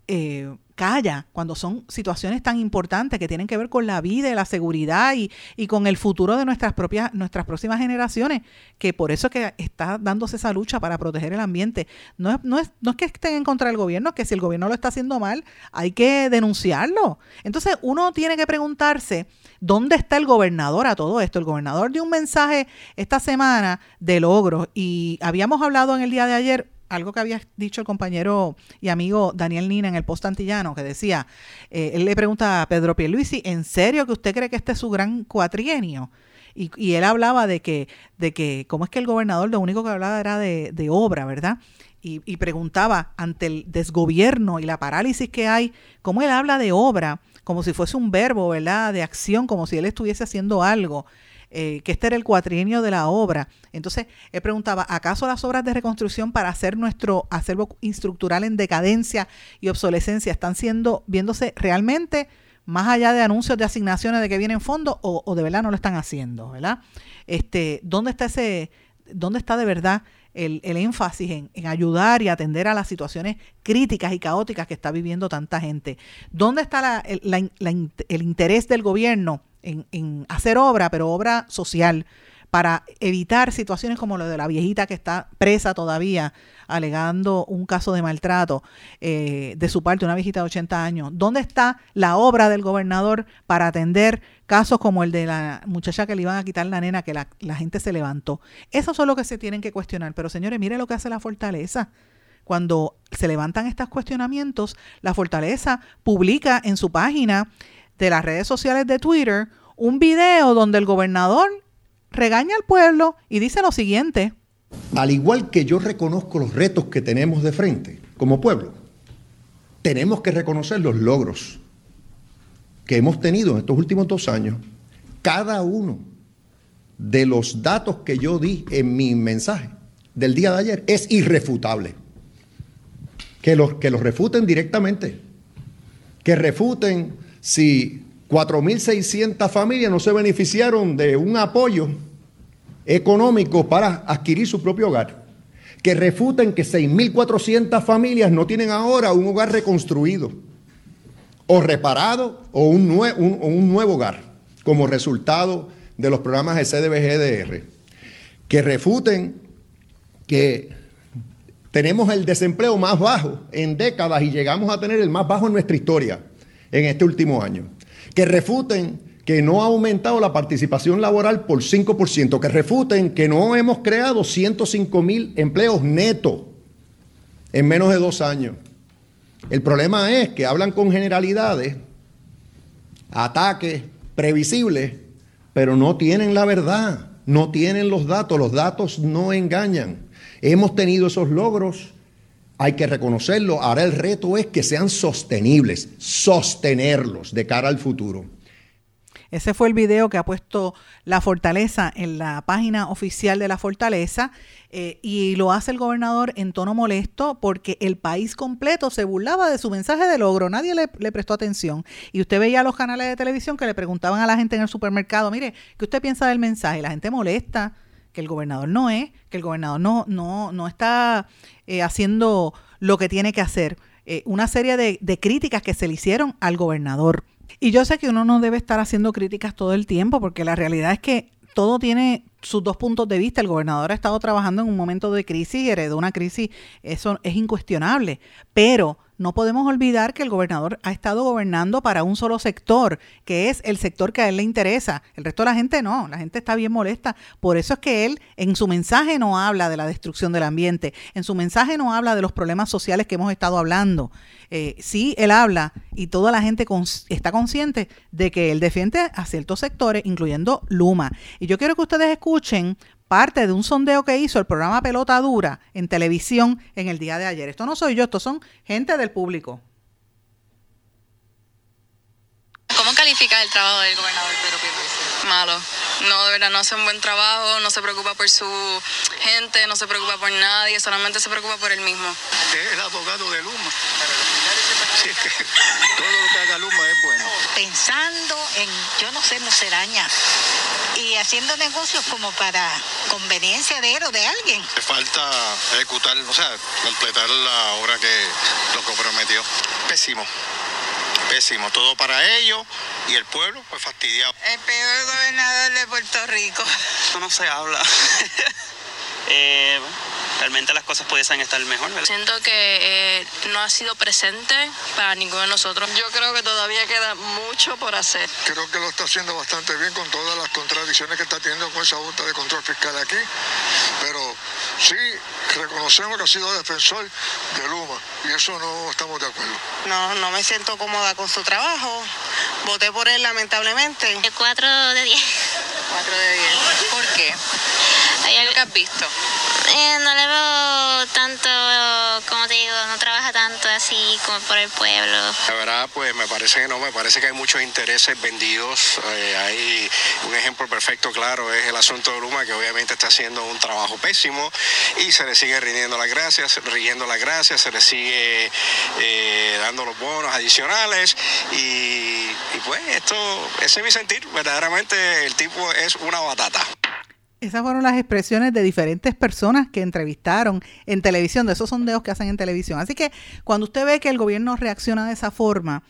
eh, calla cuando son situaciones tan importantes que tienen que ver con la vida y la seguridad y, y, con el futuro de nuestras propias, nuestras próximas generaciones, que por eso es que está dándose esa lucha para proteger el ambiente. No es, no es, no es que estén en contra del gobierno, es que si el gobierno lo está haciendo mal, hay que denunciarlo. Entonces uno tiene que preguntarse, ¿dónde está el gobernador a todo esto? El gobernador dio un mensaje esta semana de logros y habíamos hablado en el día de ayer algo que había dicho el compañero y amigo Daniel Nina en el post antillano, que decía, eh, él le pregunta a Pedro Pierluisi, ¿en serio que usted cree que este es su gran cuatrienio? Y, y, él hablaba de que, de que, ¿cómo es que el gobernador lo único que hablaba era de, de obra, ¿verdad? Y, y, preguntaba ante el desgobierno y la parálisis que hay, ¿cómo él habla de obra? Como si fuese un verbo, ¿verdad? De acción, como si él estuviese haciendo algo. Eh, que este era el cuatrienio de la obra. Entonces, él preguntaba, ¿acaso las obras de reconstrucción para hacer nuestro acervo estructural en decadencia y obsolescencia están siendo, viéndose realmente más allá de anuncios de asignaciones de que vienen fondos o, de verdad no lo están haciendo, ¿verdad? Este, ¿dónde está ese, dónde está de verdad el, énfasis en, ayudar y atender a las situaciones críticas y caóticas que está viviendo tanta gente? ¿Dónde está el interés del gobierno en, hacer obra, pero obra social, para evitar situaciones como lo de la viejita que está presa todavía, alegando un caso de maltrato eh, de su parte, una viejita de 80 años. ¿Dónde está la obra del gobernador para atender casos como el de la muchacha que le iban a quitar la nena, que la, la gente se levantó? Eso son lo que se tienen que cuestionar. Pero señores, mire lo que hace la fortaleza cuando se levantan estos cuestionamientos, la Fortaleza publica en su página de las redes sociales de Twitter un video donde el gobernador regaña al pueblo y dice lo siguiente. Al igual que yo reconozco los retos que tenemos de frente como pueblo, tenemos que reconocer los logros que hemos tenido en estos últimos dos años. Cada uno de los datos que yo di en mi mensaje del día de ayer es irrefutable. Que los, que los refuten directamente. Que refuten si 4.600 familias no se beneficiaron de un apoyo económico para adquirir su propio hogar, que refuten que 6.400 familias no tienen ahora un hogar reconstruido o reparado o un, un nuevo hogar como resultado de los programas de CDBGDR, que refuten que tenemos el desempleo más bajo en décadas y llegamos a tener el más bajo en nuestra historia en este último año. Que refuten que no ha aumentado la participación laboral por 5%, que refuten que no hemos creado 105 mil empleos netos en menos de dos años. El problema es que hablan con generalidades, ataques previsibles, pero no tienen la verdad, no tienen los datos, los datos no engañan. Hemos tenido esos logros hay que reconocerlo. Ahora el reto es que sean sostenibles, sostenerlos de cara al futuro. Ese fue el video que ha puesto La Fortaleza en la página oficial de La Fortaleza eh, y lo hace el gobernador en tono molesto porque el país completo se burlaba de su mensaje de logro, nadie le, le, prestó atención. Y usted veía los canales de televisión que le preguntaban a la gente en el supermercado, mire, ¿qué usted piensa del mensaje? La gente molesta que el gobernador no es, que el gobernador no, no, no está eh, haciendo lo que tiene que hacer. Eh, una serie de, de críticas que se le hicieron al gobernador. Y yo sé que uno no debe estar haciendo críticas todo el tiempo, porque la realidad es que todo tiene sus dos puntos de vista. El gobernador ha estado trabajando en un momento de crisis y heredó una crisis, eso es incuestionable. Pero no podemos olvidar que el gobernador ha estado gobernando para un solo sector, que es el sector que a él le interesa. El resto de la gente no, la gente está bien molesta. Por eso es que él en su mensaje no habla de la destrucción del ambiente, en su mensaje no habla de los problemas sociales que hemos estado hablando. Eh, sí, él habla y toda la gente está consciente de que él defiende a ciertos sectores, incluyendo Luma. Y yo quiero que ustedes escuchen parte de un sondeo que hizo el programa Pelota Dura en televisión en el día de ayer. Esto no soy yo, esto son gente del público. ¿Cómo califica el trabajo del gobernador Pedro Pierluisi? Malo. No, de verdad, no hace un buen trabajo, no se preocupa por su gente, no se preocupa por nadie, solamente se preocupa por él mismo. Es el abogado de Luma. Sí, que (laughs) todo lo que haga Luma es bueno. Pensando en, yo no sé, musaraña y haciendo negocios como para conveniencia de él o de alguien. Le falta ejecutar, o sea, completar la obra que lo que prometió. Pésimo. Pésimo, todo para ellos y el pueblo, pues fastidiado. El peor gobernador de Puerto Rico. Eso no se habla. (laughs) eh, realmente las cosas pudiesen estar mejor. Siento que eh, no ha sido presente para ninguno de nosotros. Yo creo que todavía queda mucho por hacer. Creo que lo está haciendo bastante bien con todas las contradicciones que está teniendo con esa Junta de Control Fiscal aquí, pero sí reconocemos que ha sido defensor de Luma y eso no estamos de acuerdo. No, no me siento cómoda con su trabajo. Voté por él lamentablemente. El 4 de 10. 4 de 10. ¿Por qué? ¿Hay algo que has visto? Eh, no le tanto, como te digo, no trabaja tanto así como por el pueblo. La verdad, pues me parece que no, me parece que hay muchos intereses vendidos. Eh, hay un ejemplo perfecto, claro, es el asunto de Luma, que obviamente está haciendo un trabajo pésimo y se le sigue rindiendo las gracias, riendo las gracias, se le sigue eh, dando los bonos adicionales y, pues esto, es mi sentir, verdaderamente el tipo es una batata. Esas fueron las expresiones de diferentes personas que entrevistaron en televisión, de esos sondeos que hacen en televisión. Así que cuando usted ve que el gobierno reacciona de esa forma,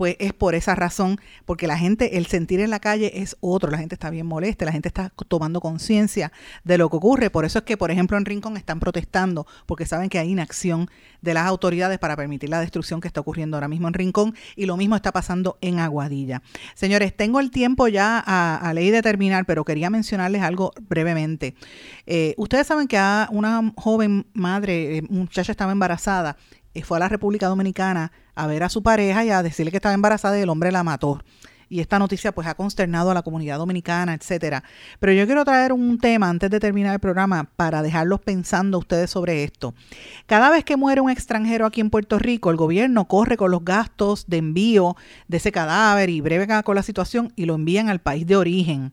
pues es por esa razón, porque la gente, el sentir en la calle es otro, la gente está bien molesta, la gente está tomando conciencia de lo que ocurre, por eso es que, por ejemplo, en Rincón están protestando, porque saben que hay inacción de las autoridades para permitir la destrucción que está ocurriendo ahora mismo en Rincón, y lo mismo está pasando en Aguadilla. Señores, tengo el tiempo ya a, ley de terminar, pero quería mencionarles algo brevemente. Eh, ustedes saben que a una joven madre, eh, muchacha estaba embarazada, fue a la República Dominicana a ver a su pareja y a decirle que estaba embarazada y el hombre la mató. Y esta noticia pues ha consternado a la comunidad dominicana, etcétera. Pero yo quiero traer un tema antes de terminar el programa para dejarlos pensando ustedes sobre esto. Cada vez que muere un extranjero aquí en Puerto Rico, el gobierno corre con los gastos de envío de ese cadáver y breve con la situación y lo envían al país de origen.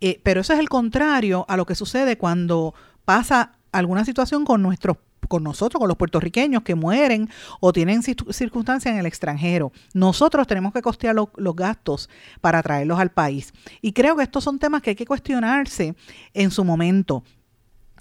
Eh, pero eso es el contrario a lo que sucede cuando pasa alguna situación con nuestros con nosotros, con los puertorriqueños que mueren o tienen circunstancias en el extranjero. Nosotros tenemos que costear los gastos para traerlos al país. Y creo que estos son temas que hay que cuestionarse en su momento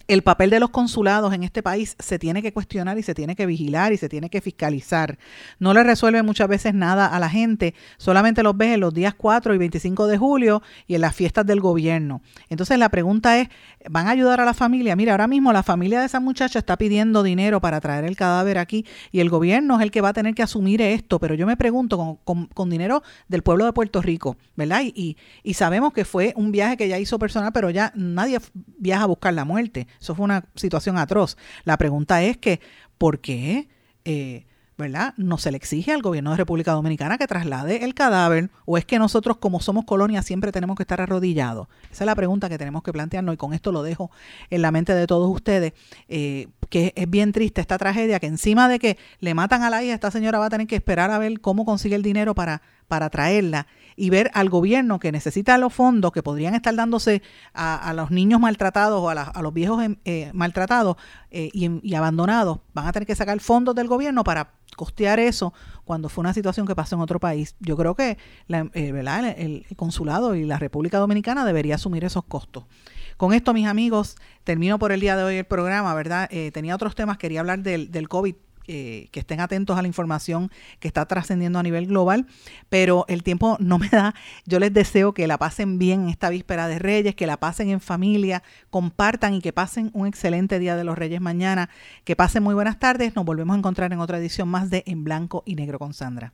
el papel de los consulados en este país se tiene que cuestionar y se tiene que vigilar y se tiene que fiscalizar. No le resuelve muchas veces nada a la gente, solamente los ves en los días 4 y 25 de julio y en las fiestas del gobierno. Entonces la pregunta es, ¿van a ayudar a la familia? Mira, ahora mismo la familia de esa muchacha está pidiendo dinero para traer el cadáver aquí y el gobierno es el que va a tener que asumir esto, pero yo me pregunto, con, dinero del pueblo de Puerto Rico, ¿verdad? Y, y sabemos que fue un viaje que ya hizo personal, pero ya nadie viaja a buscar la muerte. Eso fue una situación atroz. La pregunta es que, ¿por qué? Eh, ¿verdad? No se le exige al gobierno de República Dominicana que traslade el cadáver o es que nosotros como somos colonia siempre tenemos que estar arrodillados. Esa es la pregunta que tenemos que plantearnos y con esto lo dejo en la mente de todos ustedes, eh, que es bien triste esta tragedia, que encima de que le matan a la hija, esta señora va a tener que esperar a ver cómo consigue el dinero para, para traerla y ver al gobierno que necesita los fondos que podrían estar dándose a, los niños maltratados o a, los viejos em, eh, maltratados eh, y, abandonados, van a tener que sacar fondos del gobierno para costear eso cuando fue una situación que pasó en otro país. Yo creo que la, eh, ¿verdad? El, consulado y la República Dominicana debería asumir esos costos. Con esto, mis amigos, termino por el día de hoy el programa, ¿verdad? tenía otros temas, quería hablar del, del COVID eh, que estén atentos a la información que está trascendiendo a nivel global, pero el tiempo no me da. Yo les deseo que la pasen bien en esta víspera de Reyes, que la pasen en familia, compartan y que pasen un excelente día de los Reyes mañana. Que pasen muy buenas tardes. Nos volvemos a encontrar en otra edición más de En Blanco y Negro con Sandra.